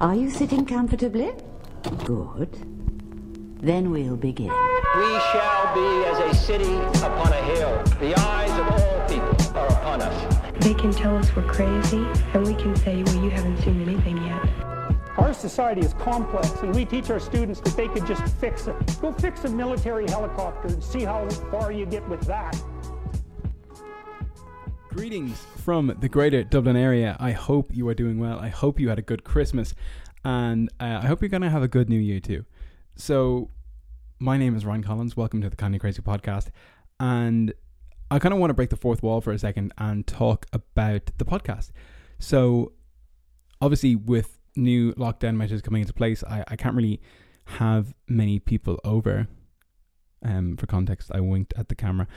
Are you sitting comfortably? Good. Then we'll begin. We shall be as a city upon a hill. The eyes of all people are upon us. They can tell us we're crazy, and we can say, well, you haven't seen anything yet. Our society is complex, and we teach our students that they could just fix it. Go fix a military helicopter and see how far you get with that. Greetings from the greater Dublin area. I hope you are doing well. I hope you had a good Christmas, and uh, I hope you're going to have a good New Year too. So, my name is Ryan Collins. Welcome to the Kinda Crazy podcast, and I kind of want to break the fourth wall for a second and talk about the podcast. So, obviously, with new lockdown measures coming into place, I, I can't really have many people over. Um, for context, I winked at the camera.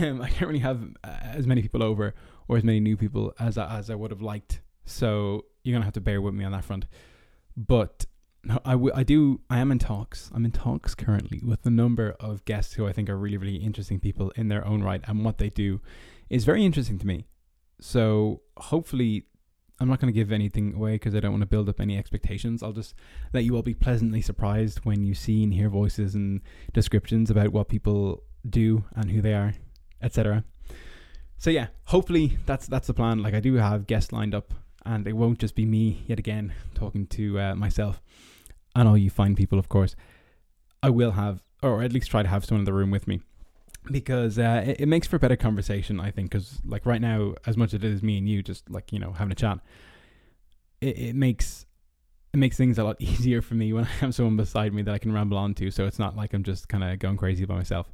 Um, I can't really have uh, as many people over or as many new people as I, as I would have liked. So you're gonna have to bear with me on that front. But I, w- I do I am in talks. I'm in talks currently with a number of guests who I think are really really interesting people in their own right, and what they do is very interesting to me. So hopefully I'm not going to give anything away because I don't want to build up any expectations. I'll just let you all be pleasantly surprised when you see and hear voices and descriptions about what people do and who they are, etc. So yeah, hopefully that's that's the plan. Like I do have guests lined up, and it won't just be me yet again talking to uh, myself and all you fine people, of course. I will have, or at least try to have someone in the room with me because uh, it, it, makes for a better conversation, I think. Because like right now, as much as it is me and you, just like you know having a chat, it, it makes it makes things a lot easier for me when I have someone beside me that I can ramble on to. So it's not like I'm just kind of going crazy by myself.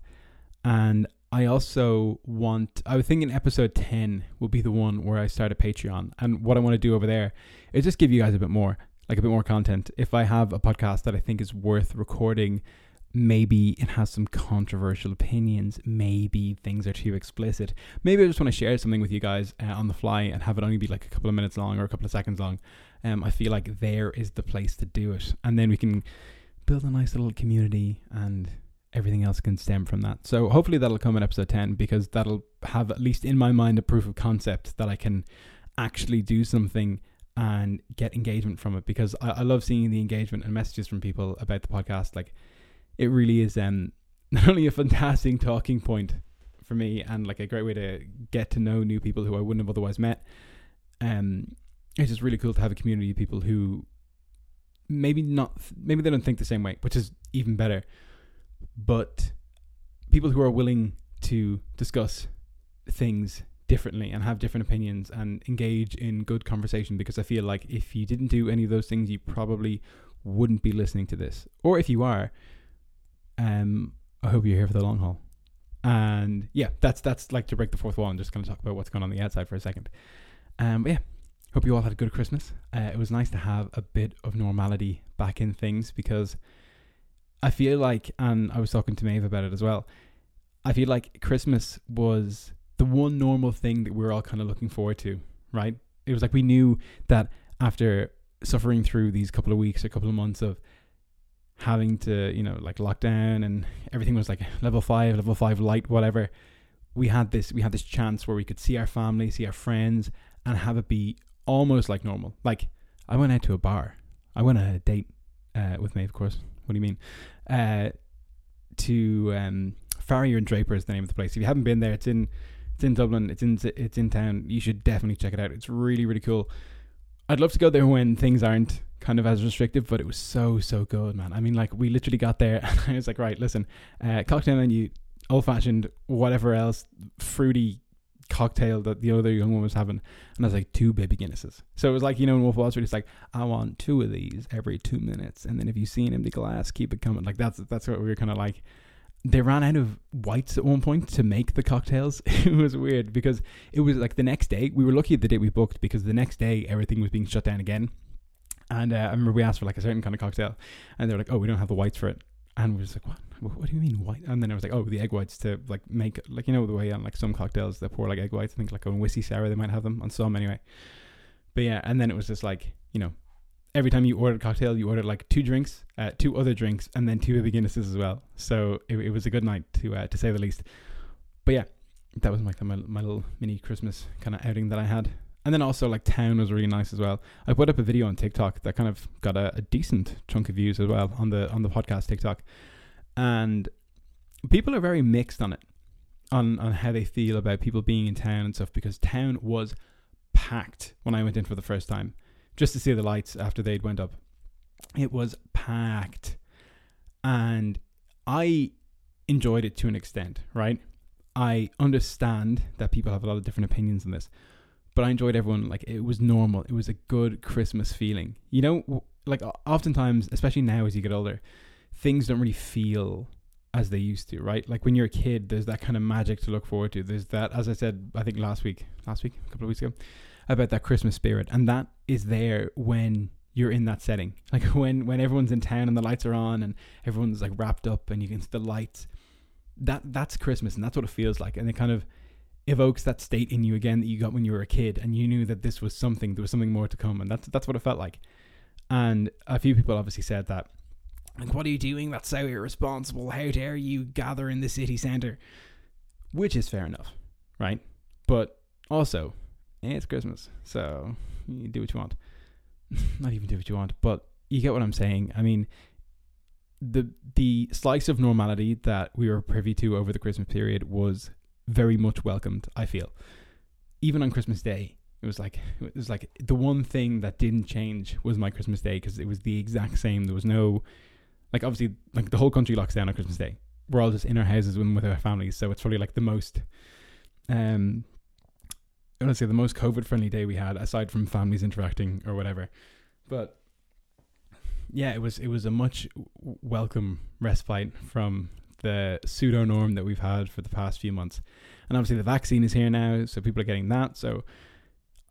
And I also want, I was thinking episode 10 will be the one where I start a Patreon. And what I want to do over there is just give you guys a bit more, like a bit more content. If I have a podcast that I think is worth recording maybe it has some controversial opinions. Maybe things are too explicit. Maybe I just want to share something with you guys uh, on the fly and have it only be like a couple of minutes long or a couple of seconds long. Um, I feel like there is the place to do it, and then we can build a nice little community, and everything else can stem from that. So hopefully that'll come in episode ten because that'll have at least in my mind a proof of concept that I can actually do something and get engagement from it because I, I love seeing the engagement and messages from people about the podcast like it really is um, not only a fantastic talking point for me and like a great way to get to know new people who I wouldn't have otherwise met. Um, it's just really cool to have a community of people who maybe not, maybe they don't think the same way, which is even better. But people who are willing to discuss things differently and have different opinions and engage in good conversation because I feel like if you didn't do any of those things, you probably wouldn't be listening to this. Or if you are, um, I hope you're here for the long haul. And yeah, that's that's like to break the fourth wall and just kind of talk about what's going on, the outside for a second. Um, but yeah, hope you all had a good Christmas. Uh, it was nice to have a bit of normality back in things because I feel like, and I was talking to Maeve about it as well. I feel like Christmas was the one normal thing that we are all kind of looking forward to, right? It was like we knew that after suffering through these couple of weeks or couple of months of having to, you know, like lockdown and everything was like level five, level five light, whatever. We had this, we had this chance where we could see our family, see our friends, and have it be almost like normal. Like I went out to a bar. I went on a date uh, with me, of course. What do you mean? Uh, to um, Farrier and Draper is the name of the place. If you haven't been there, it's in it's in Dublin. It's in it's in town. You should definitely check it out. It's really really cool. I'd love to go there when things aren't kind of as restrictive, but it was so so good, man. I mean, like we literally got there, and I was like, right, listen, uh, cocktail menu, old fashioned, whatever else, fruity cocktail that the other young woman was having, and I was like, two baby Guinnesses. So it was like you know in Wolf of Wall Street, it's like I want two of these every two minutes, and then if you see an empty glass, keep it coming. Like that's that's what we were kind of like. They ran out of whites at one point to make the cocktails. it was weird because it was like the next day. We were lucky the day we booked because the next day everything was being shut down again. And uh, I remember we asked for like a certain kind of cocktail, and they were like, "Oh, we don't have the whites for it." And we were just like, "What? What do you mean white?" And then I was like, "Oh, the egg whites to like make like you know the way on like some cocktails they pour like egg whites. I think like on whiskey sour they might have them on some anyway." But yeah, and then it was just like you know, every time you ordered a cocktail, you ordered like two drinks, uh, two other drinks, and then two the Guinnesses as well. So it, it was a good night to uh, to say the least. But yeah, that was like my my little mini Christmas kind of outing that I had. And then also like town was really nice as well. I put up a video on TikTok that kind of got a, a decent chunk of views as well on the on the podcast TikTok, and people are very mixed on it, on on how they feel about people being in town and stuff because town was packed when I went in for the first time, just to see the lights after they'd went up. It was packed, and I enjoyed it to an extent, right? I understand that people have a lot of different opinions on this, but I enjoyed everyone. Like it was normal. It was a good Christmas feeling. You know, like oftentimes, especially now as you get older, things don't really feel as they used to, right? Like when you're a kid, there's that kind of magic to look forward to. There's that, as I said, I think last week, last week, a couple of weeks ago, about that Christmas spirit, and that is there when you're in that setting. Like when when everyone's in town and the lights are on and everyone's like wrapped up and you can see the lights. That that's Christmas and that's what it feels like, and it kind of evokes that state in you again that you got when you were a kid and you knew that this was something there was something more to come. And that's that's what it felt like. And a few people obviously said that. Like what are you doing? That's so irresponsible. How dare you gather in the city center? Which is fair enough right? But also it's christmas so you do what you want. Not even do what you want but you get what i'm saying. I mean the the slice of normality that we were privy to over the christmas period was very much welcomed. I feel, even on Christmas Day, it was like it was like the one thing that didn't change was my Christmas Day because it was the exact same. There was no like obviously like the whole country locks down on Christmas Day. We're all just in our houses with, our families, so it's probably like the most um I want to say the most COVID friendly day we had aside from families interacting or whatever. But yeah, it was it was a much welcome respite from the pseudo norm that we've had for the past few months. And obviously, the vaccine is here now, so people are getting that. So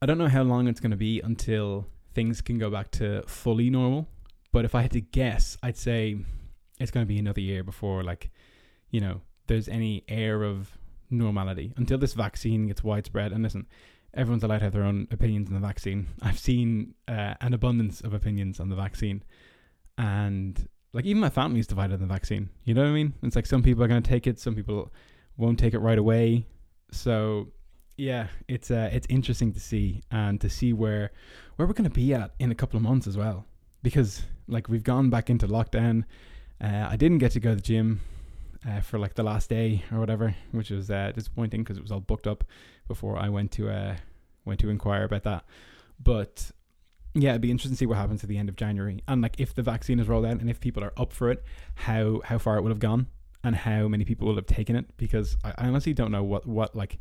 I don't know how long it's going to be until things can go back to fully normal. But if I had to guess, I'd say it's going to be another year before, like, you know, there's any air of normality until this vaccine gets widespread. And listen, everyone's allowed to have their own opinions on the vaccine. I've seen uh, an abundance of opinions on the vaccine, and like even my family is divided on the vaccine. You know what I mean? It's like some people are going to take it, some people won't take it right away. So yeah, it's uh, it's interesting to see and to see where where we're going to be at in a couple of months as well, because like we've gone back into lockdown. Uh, I didn't get to go to the gym uh, for like the last day or whatever, which was uh, disappointing because it was all booked up before I went to uh, went to inquire about that. But yeah, it'd be interesting to see what happens at the end of January, and like if the vaccine is rolled out and if people are up for it, how how far it will have gone and how many people will have taken it. Because I, I honestly don't know what what like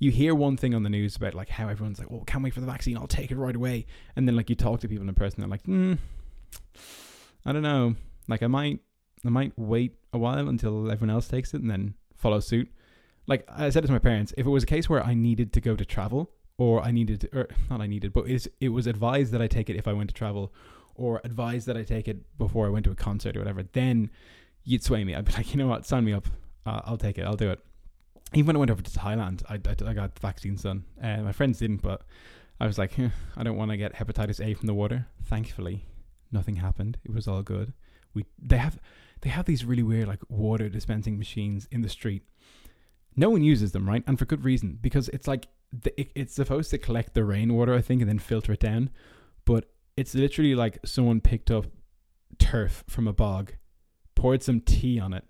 you hear one thing on the news about like how everyone's like, "Oh, can't wait for the vaccine. I'll take it right away," and then like you talk to people in person, they're like, "Hmm, I don't know. Like I might I might wait a while until everyone else takes it and then follow suit." Like I said to my parents, if it was a case where I needed to go to travel or I needed, or not I needed, but it was advised that I take it if I went to travel, or advised that I take it before I went to a concert or whatever, then you'd sway me. I'd be like, you know what, sign me up. Uh, I'll take it. I'll do it. Even when I went over to Thailand, I, I, I got the vaccines done. Uh, my friends didn't, but I was like, eh, I don't want to get hepatitis A from the water. Thankfully, nothing happened. It was all good. We they have they have these really weird like water dispensing machines in the street. No one uses them, right? And for good reason because it's like the, it, it's supposed to collect the rainwater, I think, and then filter it down. But it's literally like someone picked up turf from a bog, poured some tea on it,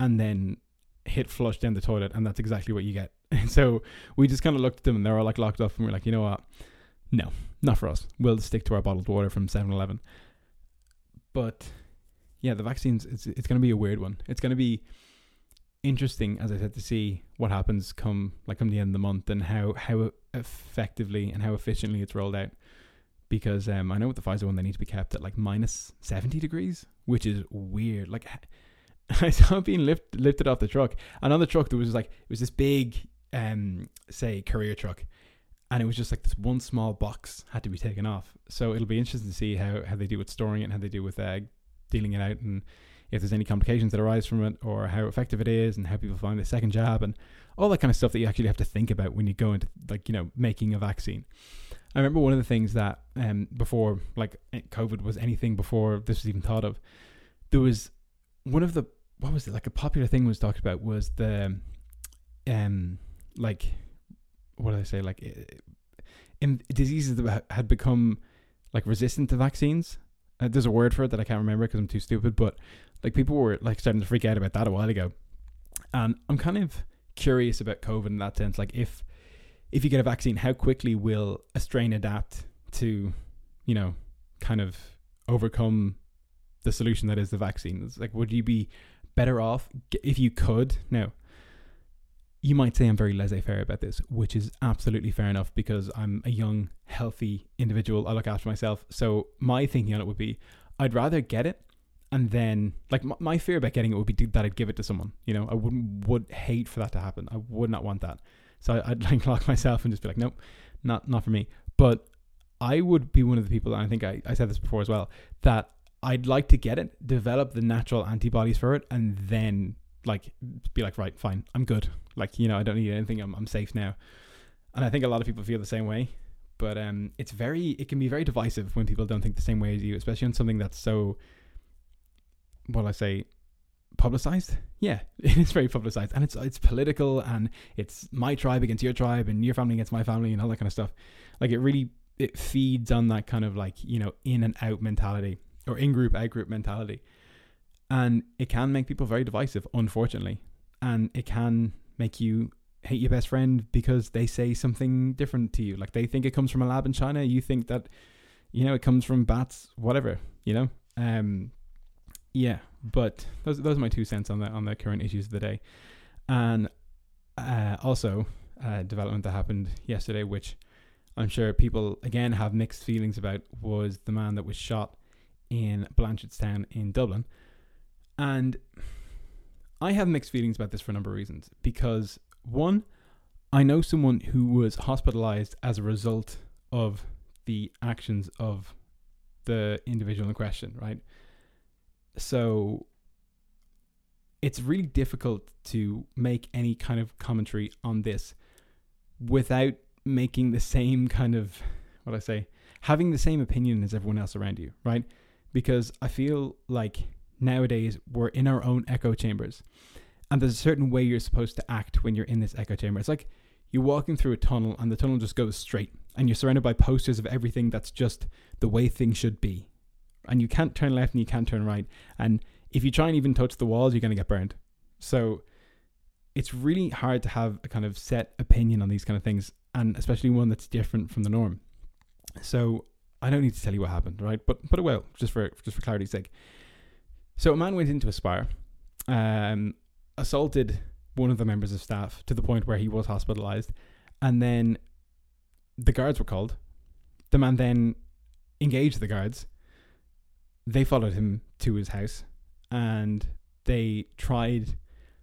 and then hit flush down the toilet, and that's exactly what you get. And so we just kind of looked at them, and they're all like locked up, and we're like, you know what? No, not for us. We'll stick to our bottled water from 7-Eleven. But yeah, the vaccines it's it's going to be a weird one. It's going to be interesting, as I said, to see what happens come like come the end of the month and how how effectively and how efficiently it's rolled out. Because um, I know with the Pfizer one, they need to be kept at like minus seventy degrees, which is weird. Like I saw it being lift, lifted off the truck, and on the truck there was like it was this big, um, say courier truck, and it was just like this one small box had to be taken off. So it'll be interesting to see how how they do with storing it and how they do with uh, dealing it out and if there's any complications that arise from it or how effective it is and how people find the second jab and all that kind of stuff that you actually have to think about when you go into like you know making a vaccine i remember one of the things that um before like eh, covid was anything before this was even thought of there was one of the what was it like a popular thing was talked about was the um like what did i say like in diseases that had become like resistant to vaccines. Uh, there's a word for it that I can't remember because I'm too stupid, but like people were like starting to freak out about that a while ago. And I'm kind of curious about COVID in that sense. Like if if you get a vaccine, how quickly will a strain adapt to, you know, kind of overcome the solution that is the vaccine? It's like, would you be better off if you could? No. You might say I'm very laissez faire about this, which is absolutely fair enough because I'm a young, healthy individual. I look after myself. So my thinking on it would be I'd rather get it and then like my, my fear about getting it would be that I'd give it to someone. You know, I wouldn't would hate for that to happen. I would not want that. So I'd like lock myself and just be like, nope, not not for me. But I would be one of the people, and I think I, I said this before as well, that I'd like to get it, develop the natural antibodies for it, and then like be like, right, fine, I'm good. Like you know, I don't need anything. I'm I'm safe now. And I think a lot of people feel the same way. But um, it's very, it can be very divisive when people don't think the same way as you, especially on something that's so, what I say, publicized. Yeah, it is very publicized, and it's it's political, and it's my tribe against your tribe, and your family against my family, and all that kind of stuff. Like it really it feeds on that kind of like you know in and out mentality or in group out group mentality, and it can make people very divisive, unfortunately, and it can make you hate your best friend because they say something different to you. Like they think it comes from a lab in China, you think that you know it comes from bats, whatever. You know, um, yeah. But those those are my two cents on the on the current issues of the day, and uh, also a development that happened yesterday, which I'm sure people again have mixed feelings about, was the man that was shot in Blanchardstown in Dublin, and I have mixed feelings about this for a number of reasons. Because one, I know someone who was hospitalized as a result of the actions of the individual in question, right? So it's really difficult to make any kind of commentary on this without making the same kind of what I say, having the same opinion as everyone else around you, right? Because I feel like nowadays we're in our own echo chambers. And there's a certain way you're supposed to act when you're in this echo chamber. It's like you're walking through a tunnel and the tunnel just goes straight and you're surrounded by posters of everything that's just the way things should be. And you can't turn left and you can't turn right. And if you try and even touch the walls, you're going to get burned. So it's really hard to have a kind of set opinion on these kind of things, and especially one that's different from the norm. So I don't need to tell you what happened, right? But but it will, just for just for clarity's sake. So a man went into a spire, um, assaulted one of the members of staff to the point where he was hospitalized, and then the guards were called. The man then engaged the guards. They followed him to his house, and they tried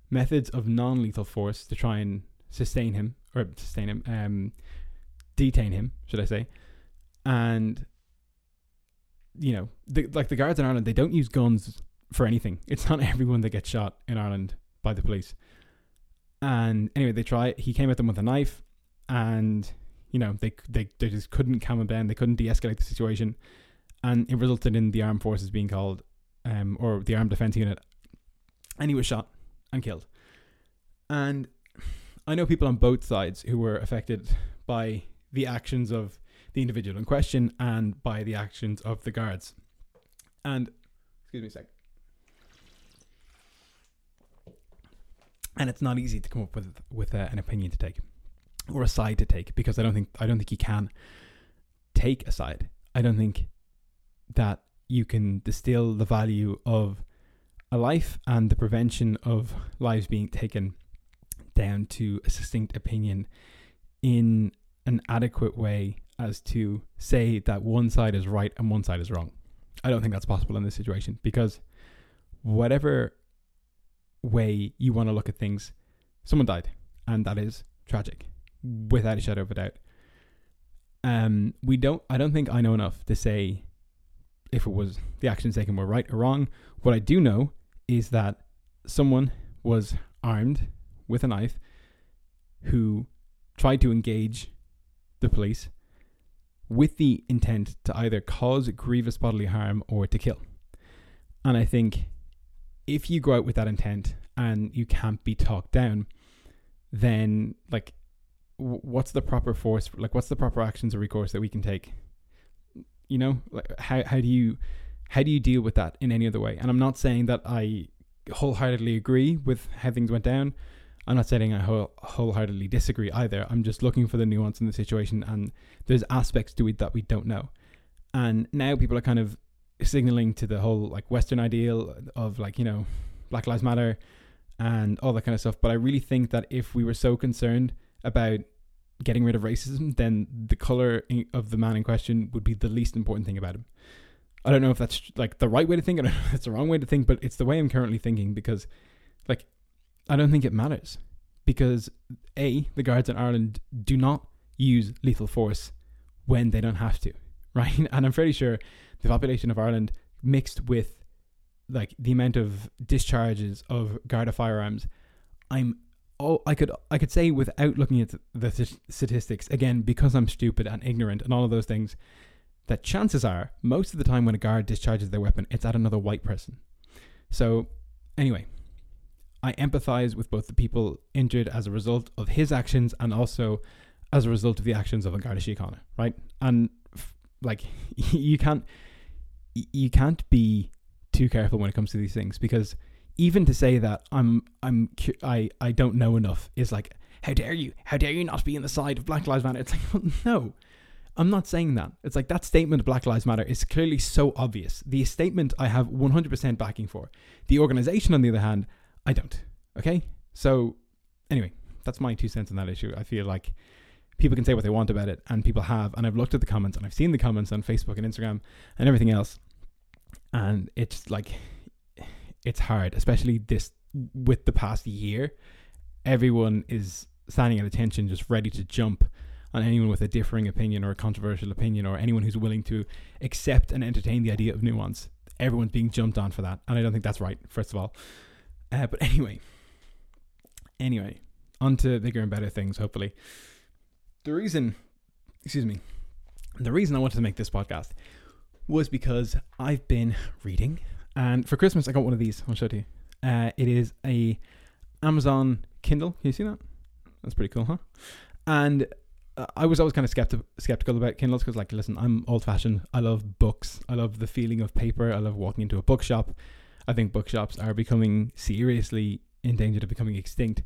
methods of non-lethal force to try and sustain him or sustain him, um, detain him, should I say? And you know, the, like the guards in Ireland, they don't use guns for anything. It's not everyone that gets shot in Ireland by the police. And anyway, they try. He came at them with a knife, and you know they they they just couldn't calm him down. They couldn't de-escalate the situation, and it resulted in the armed forces being called, um, or the armed defense unit, and he was shot and killed. And I know people on both sides who were affected by the actions of the individual in question and by the actions of the guards. And excuse me a sec. And it's not easy to come up with with uh, an opinion to take or a side to take because I don't think I don't think you can take a side. I don't think that you can distill the value of a life and the prevention of lives being taken down to a succinct opinion in an adequate way as to say that one side is right and one side is wrong. I don't think that's possible in this situation because whatever way you want to look at things, someone died, and that is tragic, without a shadow of a doubt. Um, we don't. I don't think I know enough to say if it was the actions taken were right or wrong. What I do know is that someone was armed with a knife who tried to engage the police with the intent to either cause grievous bodily harm or to kill. And I think if you go out with that intent and you can't be talked down, then like what's the proper force? Like, what's the proper actions or recourse that we can take? You know, like how how do you how do you deal with that in any other way? And I'm not saying that I wholeheartedly agree with how things went down. I'm not saying I whole, wholeheartedly disagree either. I'm just looking for the nuance in the situation, and there's aspects to it that we don't know. And now people are kind of signaling to the whole like Western ideal of like you know Black Lives Matter and all that kind of stuff. But I really think that if we were so concerned about getting rid of racism, then the color of the man in question would be the least important thing about him. I don't know if that's like the right way to think. I don't know if it's the wrong way to think, but it's the way I'm currently thinking because, like, I don't think it matters because a the guards in Ireland do not use lethal force when they don't have to, right? And I'm fairly sure the population of Ireland mixed with like the amount of discharges of Garda firearms, I'm oh I could I could say without looking at the statistics again because I'm stupid and ignorant and all of those things that chances are, most of the time when a guard discharges their weapon, it's at another white person. So, anyway, I empathize with both the people injured as a result of his actions and also as a result of the actions of a Garda Síochána, right? And like you can't you can't be too careful when it comes to these things because even to say that I'm I'm I I don't know enough is like how dare you how dare you not be on the side of Black Lives Matter? It's like well, no, I'm not saying that. It's like that statement Black Lives Matter is clearly so obvious. The statement I have 100% backing for. The organization, on the other hand, I don't. Okay? So, anyway, that's my two cents on that issue. I feel like people can say what they want about it, and people have. And I've looked at the comments, and I've seen the comments on Facebook and Instagram and everything else. And it's like, it's hard, especially this with the past year. Everyone is standing at attention, just ready to jump on anyone with a differing opinion or a controversial opinion or anyone who's willing to accept and entertain the idea of nuance. Everyone's being jumped on for that. And I don't think that's right, first of all. Uh, but anyway, anyway, on to bigger and better things, hopefully. The reason, excuse me, the reason I wanted to make this podcast was because I've been reading. And for Christmas, I got one of these. I'll show it to you. Uh, it is a Amazon Kindle. Can you see that? That's pretty cool, huh? And uh, I was always kind of skeptical skeptical about Kindles because, like, listen, I'm old fashioned. I love books. I love the feeling of paper. I love walking into a bookshop. I think bookshops are becoming seriously in danger of becoming extinct.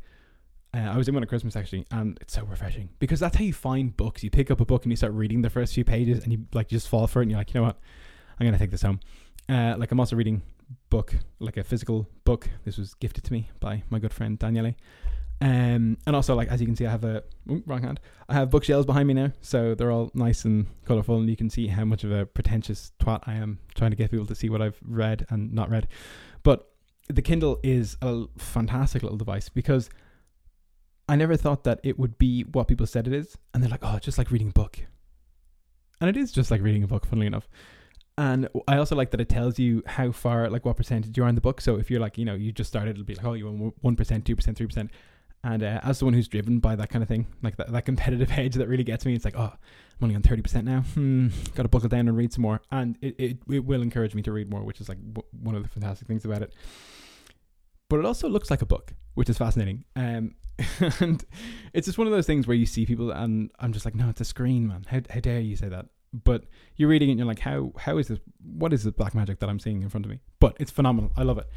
Uh, I was in one at Christmas actually, and it's so refreshing because that's how you find books. You pick up a book and you start reading the first few pages, and you like just fall for it, and you're like, you know what, I'm gonna take this home. Uh, like I'm also reading book, like a physical book. This was gifted to me by my good friend Daniele. Um, and also, like as you can see, I have a ooh, wrong hand. I have bookshelves behind me now, so they're all nice and colorful, and you can see how much of a pretentious twat I am trying to get people to see what I've read and not read. But the Kindle is a fantastic little device because I never thought that it would be what people said it is, and they're like, "Oh, just like reading a book," and it is just like reading a book. Funnily enough. And I also like that it tells you how far, like what percentage you are in the book. So if you're like, you know, you just started, it'll be like, oh, you want one percent, two percent, three percent. And uh, as someone who's driven by that kind of thing, like that, that competitive edge that really gets me, it's like, oh, I'm only on 30% now. Hmm, got to buckle down and read some more. And it, it, it will encourage me to read more, which is like w- one of the fantastic things about it. But it also looks like a book, which is fascinating. Um, and it's just one of those things where you see people, and I'm just like, no, it's a screen, man. How, how dare you say that? But you're reading it and you're like, how how is this? What is this black magic that I'm seeing in front of me? But it's phenomenal. I love it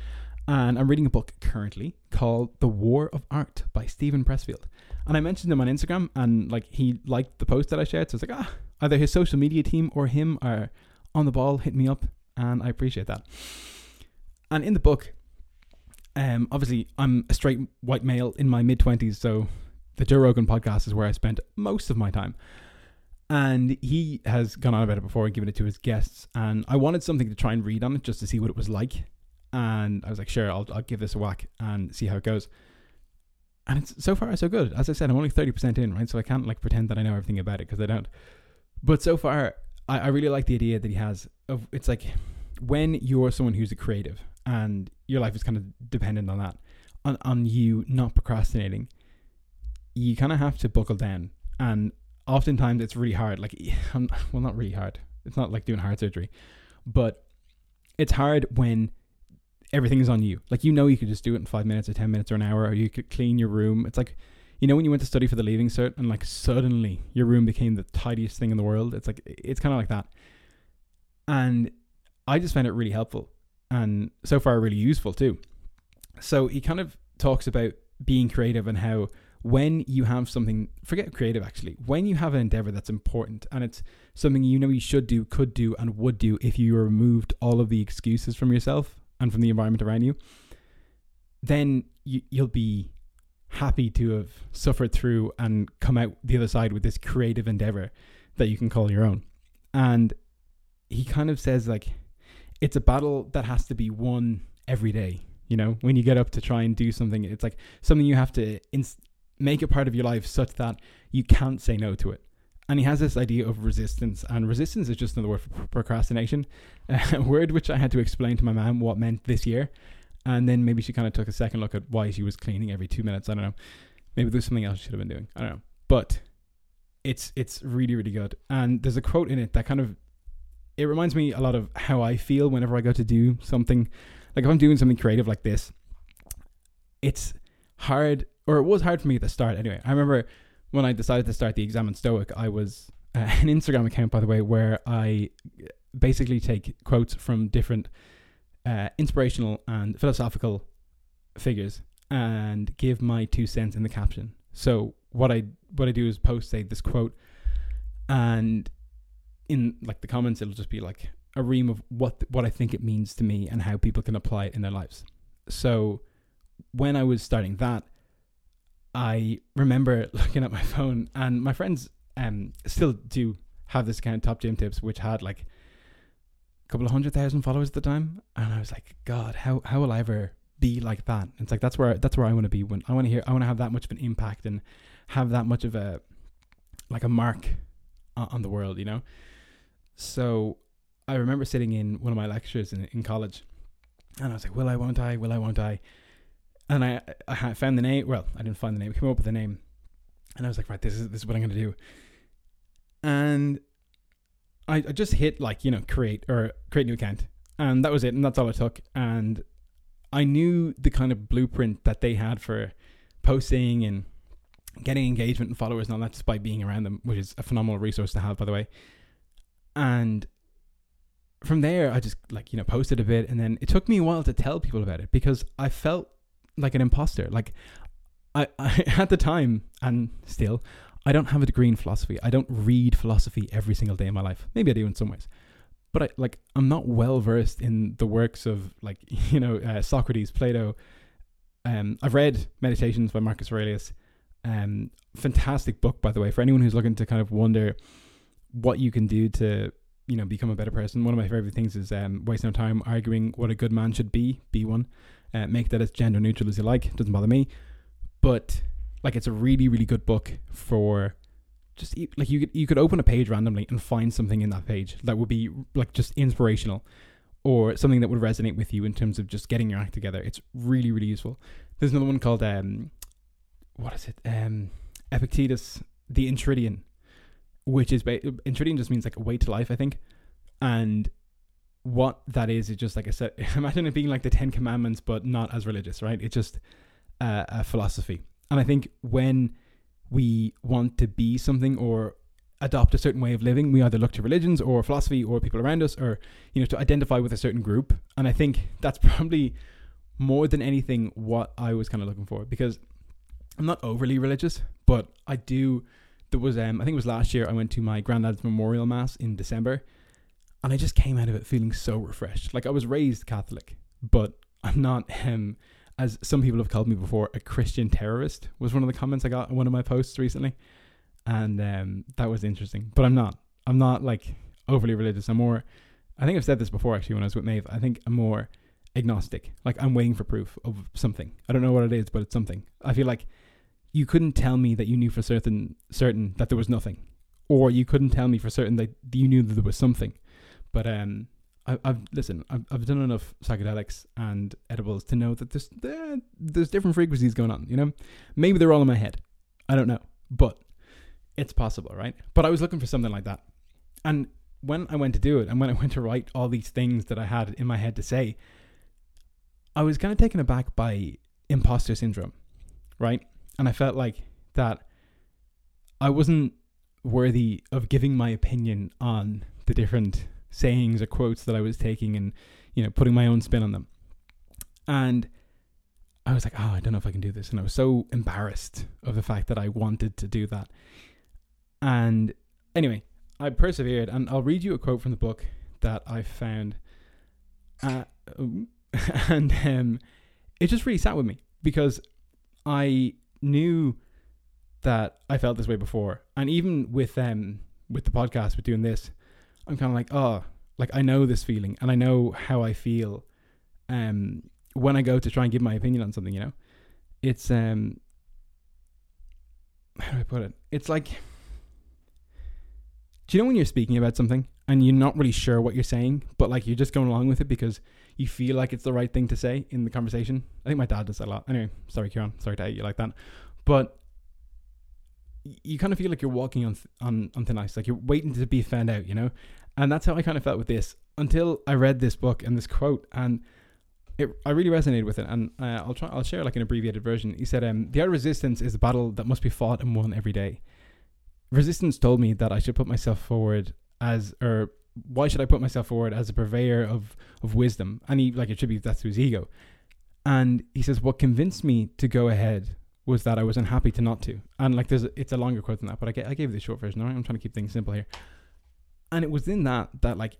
and I'm reading a book currently called The War of Art by Steven Pressfield. And I mentioned him on Instagram, and like he liked the post that I shared. So it's like, ah, either his social media team or him are on the ball, hit me up, and I appreciate that. And in the book, um, obviously I'm a straight white male in my mid twenties, so the Joe Rogan podcast is where I spent most of my time. And he has gone on about it before and given it to his guests. And I wanted something to try and read on it just to see what it was like and I was like, sure, I'll, I'll give this a whack and see how it goes. And it's so far so good. As I said, I'm only thirty percent in, right? So I can't like pretend that I know everything about it because I don't. But so far, I, I really like the idea that he has of it's like when you're someone who's a creative and your life is kind of dependent on that, on on you not procrastinating. You kind of have to buckle down, and oftentimes it's really hard. Like, um, well, not really hard. It's not like doing heart surgery, but it's hard when everything is on you. Like you know, you could just do it in five minutes or ten minutes or an hour, or you could clean your room. It's like you know when you went to study for the leaving cert and like suddenly your room became the tidiest thing in the world. It's like it's kind of like that, and I just found it really helpful and so far really useful too. So he kind of talks about being creative and how when you have something, forget creative actually, when you have an endeavor that's important and it's something you know you should do, could do, and would do if you removed all of the excuses from yourself and from the environment around you, then you, you'll be happy to have suffered through and come out the other side with this creative endeavor that you can call your own. And he kind of says, like, it's a battle that has to be won every day. You know, when you get up to try and do something, it's like something you have to ins- make it part of your life such that you can't say no to it. And he has this idea of resistance, and resistance is just another word for procrastination, a word which I had to explain to my mom what meant this year. And then maybe she kind of took a second look at why she was cleaning every two minutes. I don't know. Maybe there's something else she should have been doing. I don't know. But it's it's really really good. And there's a quote in it that kind of it reminds me a lot of how I feel whenever I go to do something. Like if I'm doing something creative like this, it's hard, or it was hard for me at the start. Anyway, I remember when I decided to start the Examined Stoic, I was uh, an Instagram account, by the way, where I basically take quotes from different uh, inspirational and philosophical figures and give my two cents in the caption. So what I what I do is post say this quote, and in like the comments, it'll just be like a ream of what what I think it means to me and how people can apply it in their lives. So when I was starting that, I remember looking at my phone, and my friends um still do have this account, Top Gym Tips, which had like a couple of hundred thousand followers at the time, and I was like, God, how how will I ever be like that? And it's like that's where that's where I want to be when I want to hear I want to have that much of an impact and have that much of a like a mark on, on the world, you know. So I remember sitting in one of my lectures in, in college and I was like, will I, won't I, will I, won't I? And I, I found the name. Well, I didn't find the name. I came up with the name and I was like, right, this is, this is what I'm to do. And I, I just hit like, you know, create or create new account. And that was it. And that's all it took. And I knew the kind of blueprint that they had for posting and getting engagement and followers and all that just by being around them, which is a phenomenal resource to have, by the way and from there i just like you know posted a bit and then it took me a while to tell people about it because i felt like an imposter. Like I, I at the time and still i don't have a degree in philosophy. I don't read philosophy every single day in my life. Maybe i do in some ways. But i like i'm not well versed in the works of like you know uh, socrates plato. Um i've read meditations by marcus aurelius. Um fantastic book by the way for anyone who's looking to kind of wonder what you can do to you know become a better person. One of my favorite things is um, waste no time arguing what a good man should be. Be one. Uh, make that as gender neutral as you like. Doesn't bother me. But like it's a really really good book for just like you could you could open a page randomly and find something in that page that would be like just inspirational or something that would resonate with you in terms of just getting your act together. It's really really useful. There's another one called um what is it? Um Epictetus the Enchiridion which is ba- just means like way to life, I think. And what that is is just like I said, imagine it being like the Ten Commandments, but not as religious, right? It's just uh, a philosophy. And I think when we want to be something or adopt a certain way of living, we either look to religions or philosophy or people around us, or you know, to identify with a certain group. And I think that's probably more than anything what I was kind of looking for because I'm not overly religious, but I do there was um I think it was last year I went to my granddad's memorial mass in December and I just came out of it feeling so refreshed. Like I was raised Catholic, but I'm not um as some people have called me before a Christian terrorist was one of the comments I got on one of my posts recently. And um that was interesting. But I'm not. I'm not like overly religious. I'm more I think I've said this before actually when I was with Maeve. I think I'm more agnostic. Like I'm waiting for proof of something. I don't know what it is, but it's something. I feel like you couldn't tell me that you knew for certain certain that there was nothing, or you couldn't tell me for certain that you knew that there was something. But um, I, have listen. I've, I've done enough psychedelics and edibles to know that there's there, there's different frequencies going on. You know, maybe they're all in my head. I don't know, but it's possible, right? But I was looking for something like that, and when I went to do it, and when I went to write all these things that I had in my head to say, I was kind of taken aback by imposter syndrome, right? And I felt like that I wasn't worthy of giving my opinion on the different sayings or quotes that I was taking and, you know, putting my own spin on them. And I was like, oh, I don't know if I can do this. And I was so embarrassed of the fact that I wanted to do that. And anyway, I persevered. And I'll read you a quote from the book that I found. Uh, and um, it just really sat with me because I knew that I felt this way before. And even with um with the podcast, with doing this, I'm kind of like, oh, like I know this feeling and I know how I feel um when I go to try and give my opinion on something, you know. It's um how do I put it? It's like do you know when you're speaking about something and you're not really sure what you're saying, but like you're just going along with it because you feel like it's the right thing to say in the conversation? I think my dad does that a lot. Anyway, sorry, Kieran. Sorry to hate you like that. But you kind of feel like you're walking on th- on on thin ice, like you're waiting to be found out, you know. And that's how I kind of felt with this until I read this book and this quote, and it I really resonated with it. And uh, I'll try I'll share like an abbreviated version. He said, um, "The art of resistance is a battle that must be fought and won every day." Resistance told me that I should put myself forward as, or why should I put myself forward as a purveyor of of wisdom? And he like attributes that to his ego. And he says, what convinced me to go ahead was that I was unhappy to not to. And like there's a, it's a longer quote than that, but I, get, I gave you the short version. All right, I'm trying to keep things simple here. And it was in that that like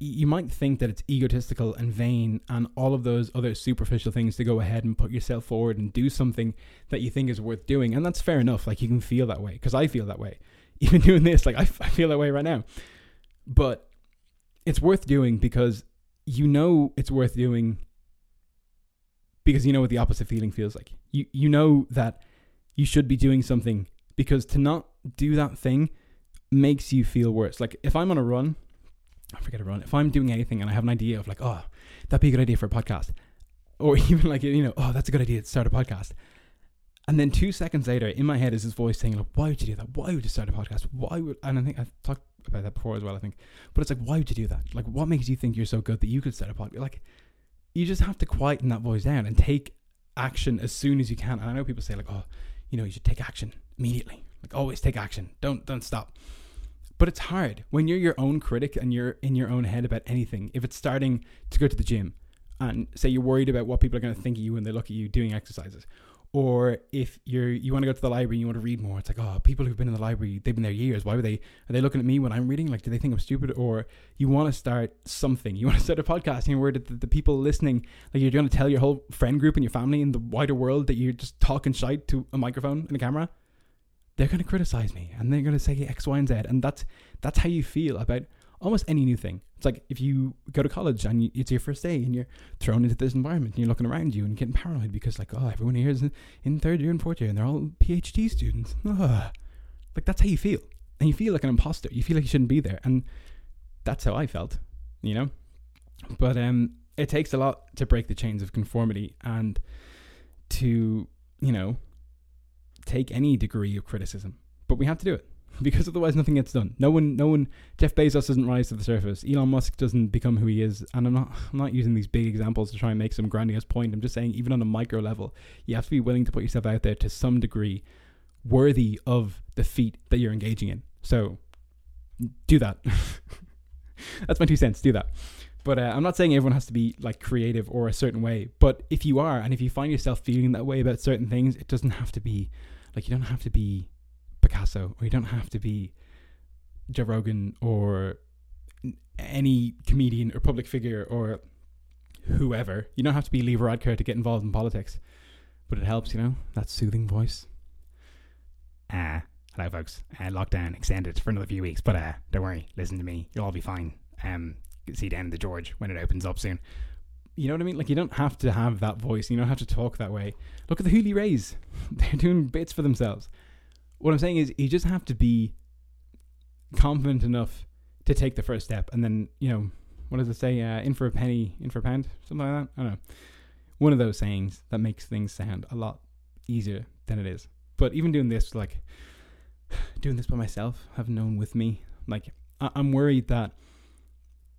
you might think that it's egotistical and vain and all of those other superficial things to go ahead and put yourself forward and do something that you think is worth doing. And that's fair enough. Like you can feel that way because I feel that way. Even doing this, like I, I feel that way right now. But it's worth doing because you know it's worth doing because you know what the opposite feeling feels like. You you know that you should be doing something because to not do that thing makes you feel worse. Like if I'm on a run, I forget a run. If I'm doing anything and I have an idea of like, oh, that'd be a good idea for a podcast, or even like you know, oh, that's a good idea to start a podcast. And then two seconds later, in my head is this voice saying, like, why would you do that? Why would you start a podcast? Why would, and I think I've talked about that before as well, I think. But it's like, why would you do that? Like, what makes you think you're so good that you could start a podcast? Like, you just have to quieten that voice down and take action as soon as you can. And I know people say, like, oh, you know, you should take action immediately. Like, always take action. Don't, don't stop. But it's hard when you're your own critic and you're in your own head about anything. If it's starting to go to the gym and say you're worried about what people are going to think of you when they look at you doing exercises, or if you're you want to go to the library and you want to read more it's like oh people who've been in the library they've been there years. Why would they are they looking at me when i'm reading? Like do they think i'm stupid? Or you want to start something. You want to start a podcast and where the, the, the people listening like you're going to tell your whole friend group and your family and the wider world that you're just talking shite to a microphone and a camera? They're going to criticize me and they're going to say x y and z. And that's that's how you feel about almost any new thing. It's like if you go to college and you, it's your first day and you're thrown into this environment and you're looking around you and getting paranoid because like oh everyone here is in, in third year and fourth year and they're all PhD students. Ugh. Like that's how you feel, and you feel like an imposter. You feel like you shouldn't be there, and that's how I felt, you know. But um, it takes a lot to break the chains of conformity and to you know take any degree of criticism, but we have to do it because otherwise nothing gets done. No one, no one. Jeff Bezos doesn't rise to the surface. Elon Musk doesn't become who he is. And I'm not, I'm not using these big examples to try and make some grandiose point. I'm just saying, even on a micro level, you have to be willing to put yourself out there to some degree, worthy of the feat that you're engaging in. So, do that. That's my two cents. Do that. But uh, I'm not saying everyone has to be like creative or a certain way. But if you are, and if you find yourself feeling that way about certain things, it doesn't have to be like you don't have to be Picasso, or you don't have to be Joe Rogan or any comedian or public figure or whoever. You don't have to be Leo Varadkar to get involved in politics, but it helps, you know, that soothing voice. Ah, uh, hello, folks. Uh, lockdown extended for another few weeks, but uh, don't worry. Listen to me. You'll all be fine. Um, see down in the George when it opens up soon. You know what I mean? Like you don't have to have that voice. You don't have to talk that way. Look at the Healy-Raes. They're doing bits for themselves what I'm saying is you just have to be confident enough to take the first step, and then you know what does it say? Uh, in for a penny, in for a pound, something like that. I don't know. One of those sayings that makes things sound a lot easier than it is. But even doing this, like doing this by myself, having no one with me, like I- I'm worried that.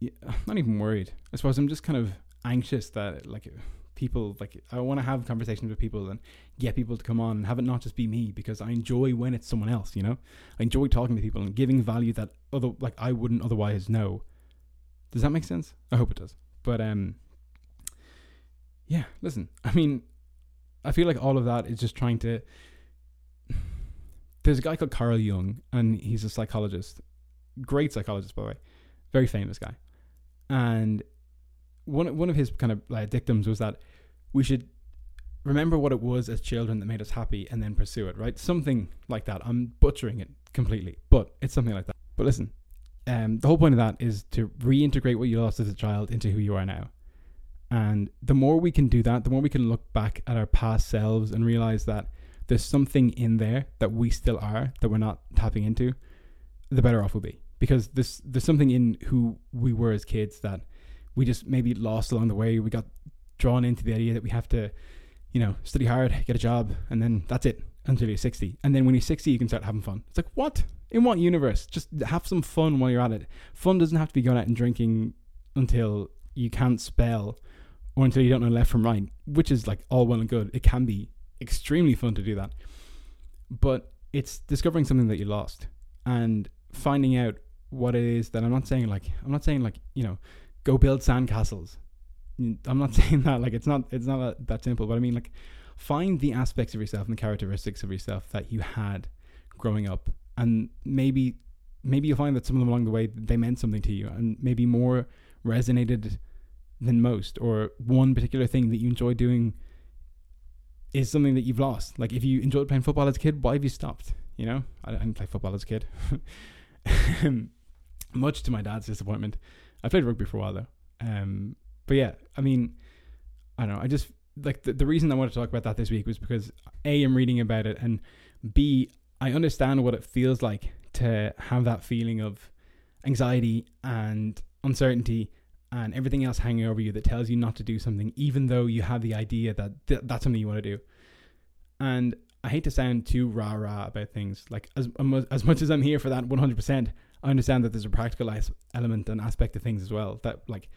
I'm not even worried. I suppose I'm just kind of anxious that like people like I want to have conversations with people and get people to come on and have it not just be me because I enjoy when it's someone else, you know? I enjoy talking to people and giving value that other like I wouldn't otherwise know. Does that make sense? I hope it does. But um yeah, listen. I mean, I feel like all of that is just trying to There's a guy called Carl Jung and he's a psychologist. Great psychologist by the way. Very famous guy. And one one of his kind of like dictums was that we should remember what it was as children that made us happy and then pursue it, right? Something like that. I'm butchering it completely, but it's something like that. But listen, um, the whole point of that is to reintegrate what you lost as a child into who you are now. And the more we can do that, the more we can look back at our past selves and realize that there's something in there that we still are that we're not tapping into, the better off we'll be. Because there's there's something in who we were as kids that we just maybe lost along the way. We got drawn into the idea that we have to, you know, study hard, get a job, and then that's it until you're 60. And then when you're 60, you can start having fun. It's like, what? In what universe? Just have some fun while you're at it. Fun doesn't have to be going out and drinking until you can't spell or until you don't know left from right, which is like all well and good. It can be extremely fun to do that. But it's discovering something that you lost and finding out what it is that I'm not saying like I'm not saying like, you know, go build sandcastles. I'm not saying that like it's not it's not a, that simple, but I mean like find the aspects of yourself and the characteristics of yourself that you had growing up, and maybe maybe you'll find that some of them along the way they meant something to you, and maybe more resonated than most, or one particular thing that you enjoy doing is something that you've lost. Like if you enjoyed playing football as a kid, why have you stopped? You know, I, I didn't play football as a kid, um, much to my dad's disappointment. I played rugby for a while though. Um, but yeah, I mean, I don't know. I just like the, the reason I wanted to talk about that this week was because A, I'm reading about it, and B, I understand what it feels like to have that feeling of anxiety and uncertainty and everything else hanging over you that tells you not to do something, even though you have the idea that th- that's something you want to do. And I hate to sound too rah rah about things. Like as as much as I'm here for that 100%, I understand that there's a practical element and aspect of things as well. That like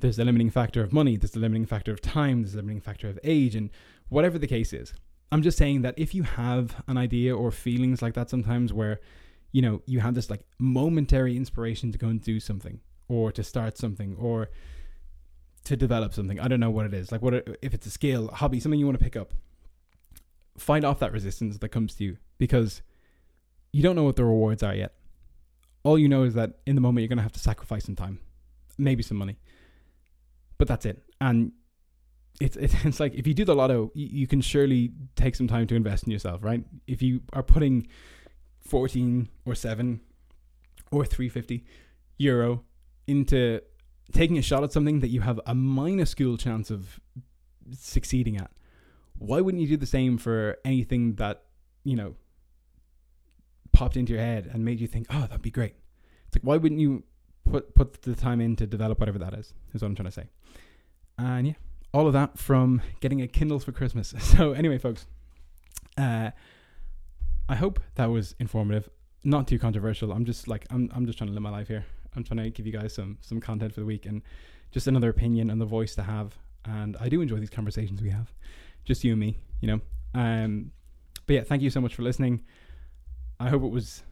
there's the limiting factor of money, there's the limiting factor of time, there's the limiting factor of age, and whatever the case is. I'm just saying that if you have an idea or feelings like that sometimes where, you know, you have this like momentary inspiration to go and do something or to start something or to develop something. I don't know what it is. Like what if it's a skill, a hobby, something you want to pick up. Fight off that resistance that comes to you because you don't know what the rewards are yet all you know is that in the moment you're going to have to sacrifice some time, maybe some money, but that's it. And it's it's like if you do the lotto, you, can surely take some time to invest in yourself, right? If you are putting fourteen or seven or three fifty euro into taking a shot at something that you have a minuscule chance of succeeding at, why wouldn't you do the same for anything that you know popped into your head and made you think, oh, that'd be great. It's like, why wouldn't you put put the time in to develop whatever that is? Is what I'm trying to say. And yeah, all of that from getting a Kindle for Christmas. So anyway, folks, uh, I hope that was informative, not too controversial. I'm just like I'm I'm just trying to live my life here. I'm trying to give you guys some some content for the week and just another opinion and the voice to have. And I do enjoy these conversations we have, just you and me, you know. Um, but yeah, thank you so much for listening. I hope it was.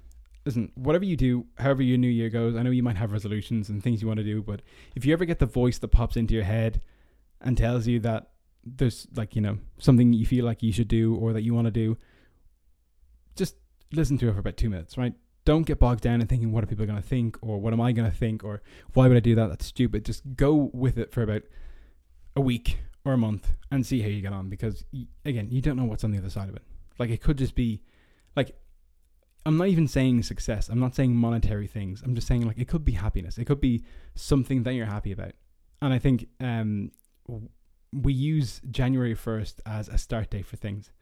Listen, whatever you do, however your new year goes, I know you might have resolutions and things you want to do, but if you ever get the voice that pops into your head and tells you that there's like, you know, something you feel like you should do or that you want to do, just listen to it for about two minutes, right? Don't get bogged down in thinking, what are people going to think? Or what am I going to think? Or why would I do that? That's stupid. Just go with it for about a week or a month and see how you get on because, again, you don't know what's on the other side of it. Like, it could just be like I'm not even saying success. I'm not saying monetary things. I'm just saying like it could be happiness. It could be something that you're happy about. And I think um, we use January 1st as a start date for things.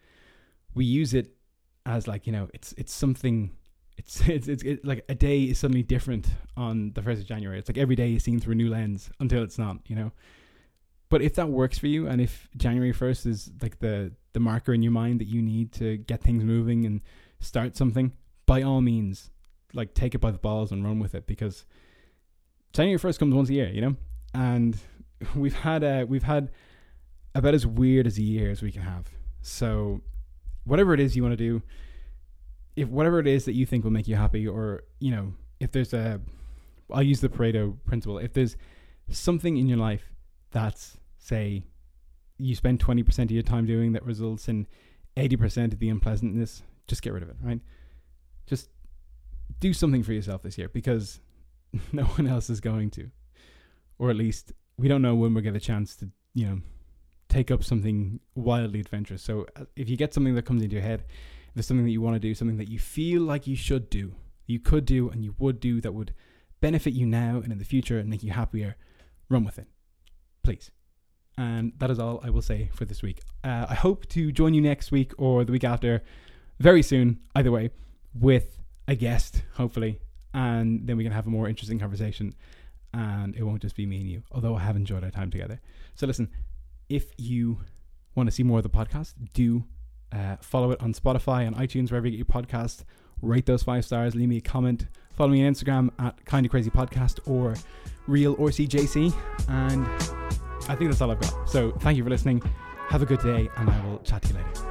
We use it as like you know it's it's something. It's it's it's, it's like a day is suddenly different on the first of January. It's like every day is seen through a new lens until it's not. You know. But if that works for you, and if January 1st is like the the marker in your mind that you need to get things moving and start something, by all means, like take it by the balls and run with it because January first comes once a year, you know, and we've had we've had about as weird as a year as we can have. So, whatever it is you want to do, if whatever it is that you think will make you happy, or you know, if there's a, I'll use the Pareto principle. If there's something in your life that's say you spend 20% of your time doing that results in 80% of the unpleasantness, just get rid of it, right? Just do something for yourself this year because no one else is going to. Or at least we don't know when we'll get a chance to, you know, take up something wildly adventurous. So uh, if you get something that comes into your head, if there's something that you want to do, something that you feel like you should do, you could do and you would do that would benefit you now and in the future and make you happier, run with it. Please. And that is all I will say for this week. Uh, I hope to join you next week or the week after, very soon, either way, with a guest, hopefully. And then we can have a more interesting conversation. And it won't just be me and you, although I have enjoyed our time together. So, listen, if you want to see more of the podcast, do uh, follow it on Spotify and iTunes, wherever you get your podcast. Rate those five stars, leave me a comment. Follow me on Instagram at Kinda Crazy Podcast or Real RCJC. And I think that's all I've got. So thank you for listening. Have a good day, and I will chat to you later.